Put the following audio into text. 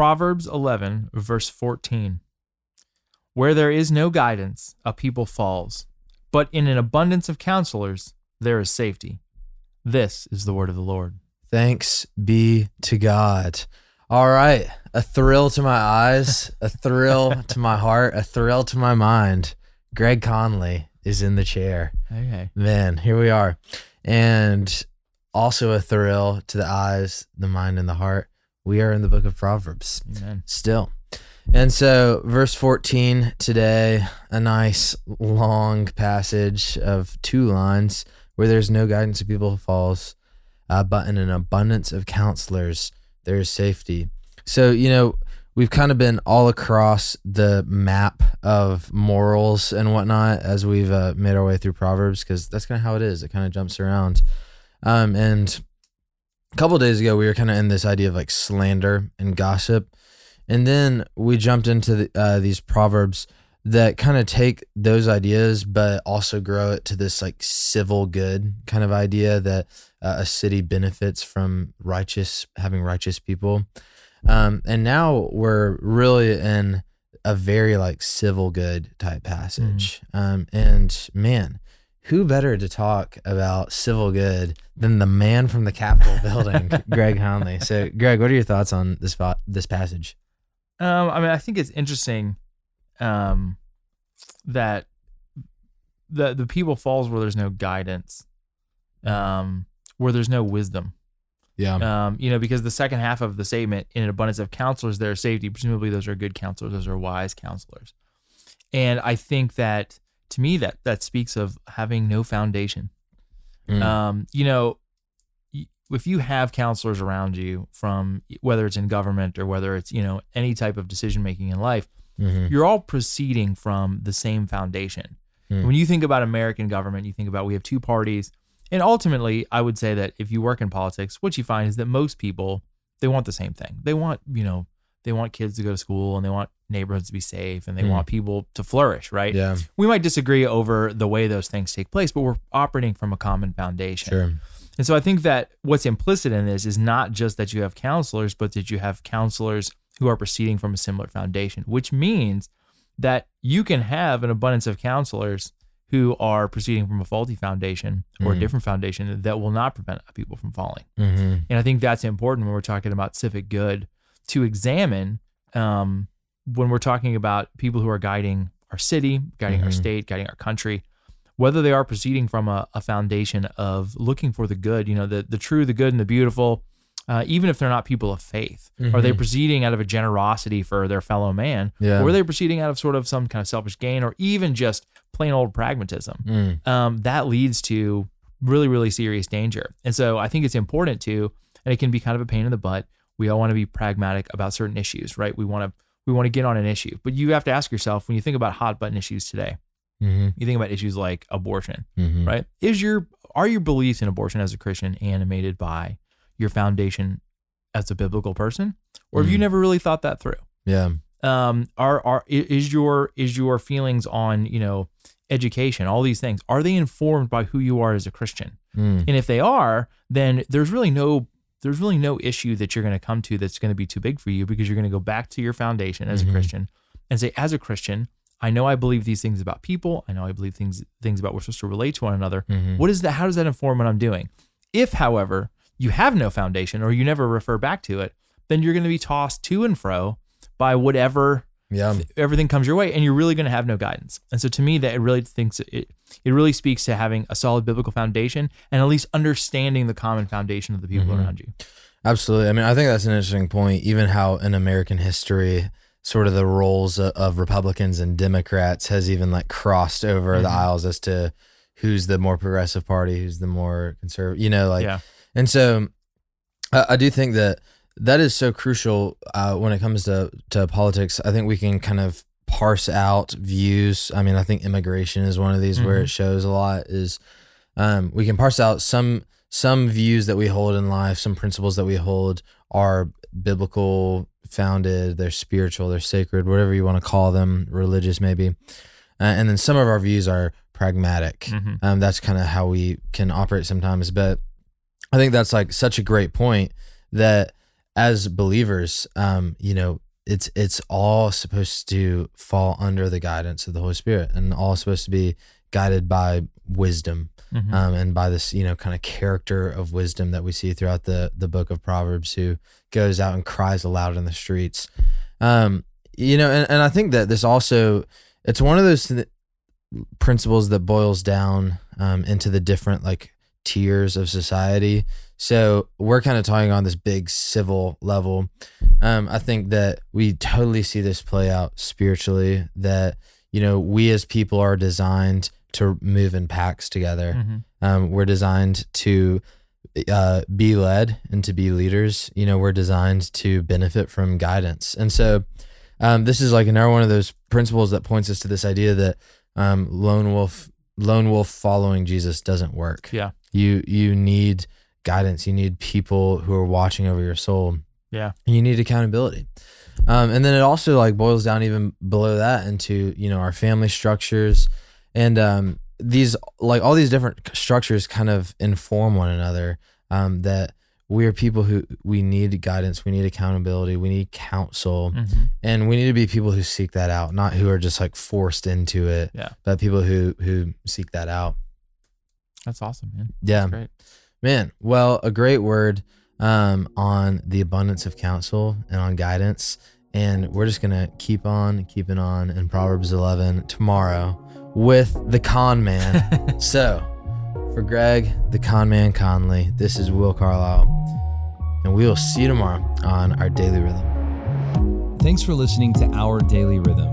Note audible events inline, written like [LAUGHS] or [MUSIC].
Proverbs 11, verse 14. Where there is no guidance, a people falls, but in an abundance of counselors, there is safety. This is the word of the Lord. Thanks be to God. All right. A thrill to my eyes, a thrill [LAUGHS] to my heart, a thrill to my mind. Greg Conley is in the chair. Okay. Man, here we are. And also a thrill to the eyes, the mind, and the heart. We are in the book of Proverbs Amen. still. And so, verse 14 today, a nice long passage of two lines where there's no guidance of people who falls, uh, but in an abundance of counselors, there is safety. So, you know, we've kind of been all across the map of morals and whatnot as we've uh, made our way through Proverbs because that's kind of how it is. It kind of jumps around. Um, and a couple days ago, we were kind of in this idea of like slander and gossip. And then we jumped into the, uh, these proverbs that kind of take those ideas, but also grow it to this like civil good kind of idea that uh, a city benefits from righteous, having righteous people. Um, and now we're really in a very like civil good type passage. Um, and man, who better to talk about civil good than the man from the Capitol [LAUGHS] building, Greg Conley? So, Greg, what are your thoughts on this spot, this passage? Um, I mean, I think it's interesting um, that the the people falls where there's no guidance, um, where there's no wisdom. Yeah. Um, you know, because the second half of the statement, in an abundance of counselors, there is safety. Presumably, those are good counselors. Those are wise counselors. And I think that to me, that that speaks of having no foundation. Mm. Um, you know, if you have counselors around you from whether it's in government or whether it's you know any type of decision making in life, Mhm. you're all proceeding from the same foundation. Hmm. When you think about American government, you think about we have two parties, and ultimately, I would say that if you work in politics, what you find is that most people they want the same thing. They want you know they want kids to go to school and they want neighborhoods to be safe and they Hmm. want people to flourish, right? Yeah. We might disagree over the way those things take place, but we're operating from a common foundation. Sure. And so I think that what's implicit in this is not just that you have counselors, but that you have counselors who are proceeding from a similar foundation, which means that you can have an abundance of counselors who are proceeding from a faulty foundation or a Mhm. different foundation that will not prevent people from falling. hmm And I think that's important when we're talking about civic good to examine um, when we're talking about people who are guiding our city, guiding our Mhm. state, guiding our country, whether they are proceeding from a, a foundation of looking for the good, you know, the, the true, the good, and the beautiful, uh, even if they're not people of faith. Are they Mhm. proceeding out of a generosity for their fellow man? Yeah. Or are they proceeding out of sort of some kind of selfish gain or even just plain old pragmatism? Mm. um, that leads to really, really serious danger. And so I think it's important to, and it can be kind of a pain in the butt. We all want to be pragmatic about certain issues, right? We want to we want to get on an issue, but you have to ask yourself when you think about hot button issues today. hmm You think about issues like abortion, hmm right? Is your are your beliefs in abortion as a Christian animated by your foundation as a biblical person, or have you Mhm. never really thought that through? Yeah. um are are is your is your feelings on you know education all these things are they informed by who you are as a christian Mm. and if they are then there's really no there's really no issue that you're going to come to that's going to be too big for you because you're going to go back to your foundation as Mhm. a christian and say as a christian i know i believe these things about people i know i believe things things about we're supposed to relate to one another Mhm. what is that how does that inform what i'm doing if however you have no foundation or you never refer back to it then you're going to be tossed to and fro by whatever Yeah. everything comes your way and you're really going to have no guidance. And so to me that it really thinks it it really speaks to having a solid biblical foundation and at least understanding the common foundation of the people Mhm. around you. Absolutely. I mean, I think that's an interesting point. Even how in American history, sort of the roles of, of Republicans and Democrats has even like crossed over the Mhm. aisles as to who's the more progressive party, who's the more conservative. You know, like, yeah. and so I, I do think that that is so crucial uh, when it comes to to politics. I think we can kind of parse out views. I mean, I think immigration is one of these where Mhm. it shows a lot. Is um, we can parse out some some views that we hold in life, some principles that we hold are biblical founded, they're spiritual, they're sacred, whatever you want to call them, religious maybe. Uh, and then some of our views are pragmatic. Mhm. Um, that's kind of how we can operate sometimes. But I think that's like such a great point that as believers, um, you know, it's it's all supposed to fall under the guidance of the Holy Spirit, and all supposed to be guided by wisdom Mhm. um, and by this you know kind of character of wisdom that we see throughout the the book of Proverbs, who goes out and cries aloud in the streets. Um, you know, and, and I think that this also it's one of those th- principles that boils down um, into the different like tiers of society. So we're kind of talking on this big civil level. Um, I think that we totally see this play out spiritually. That you know we as people are designed to move in packs together. Mhm. Um, we're designed to uh, be led and to be leaders. You know, we're designed to benefit from guidance. And so um, this is like another one of those principles that points us to this idea that um, lone wolf, lone wolf following Jesus doesn't work. Yeah. You you need guidance. You need people who are watching over your soul. Yeah. And you need accountability. Um, and then it also like boils down even below that into you know our family structures and um, these like all these different structures kind of inform one another um, that we're people who we need guidance we need accountability we need counsel Mhm. and we need to be people who seek that out not who are just like forced into it Yeah. but people who who seek that out That's awesome, man. yeah Great. man well a great word um, on the abundance of counsel and on guidance and we're just gonna keep on keeping on in proverbs 11 tomorrow with the con man [LAUGHS] so for greg the con man conley this is will carlisle and we will see you tomorrow on our daily rhythm Thanks for listening to Our Daily Rhythm.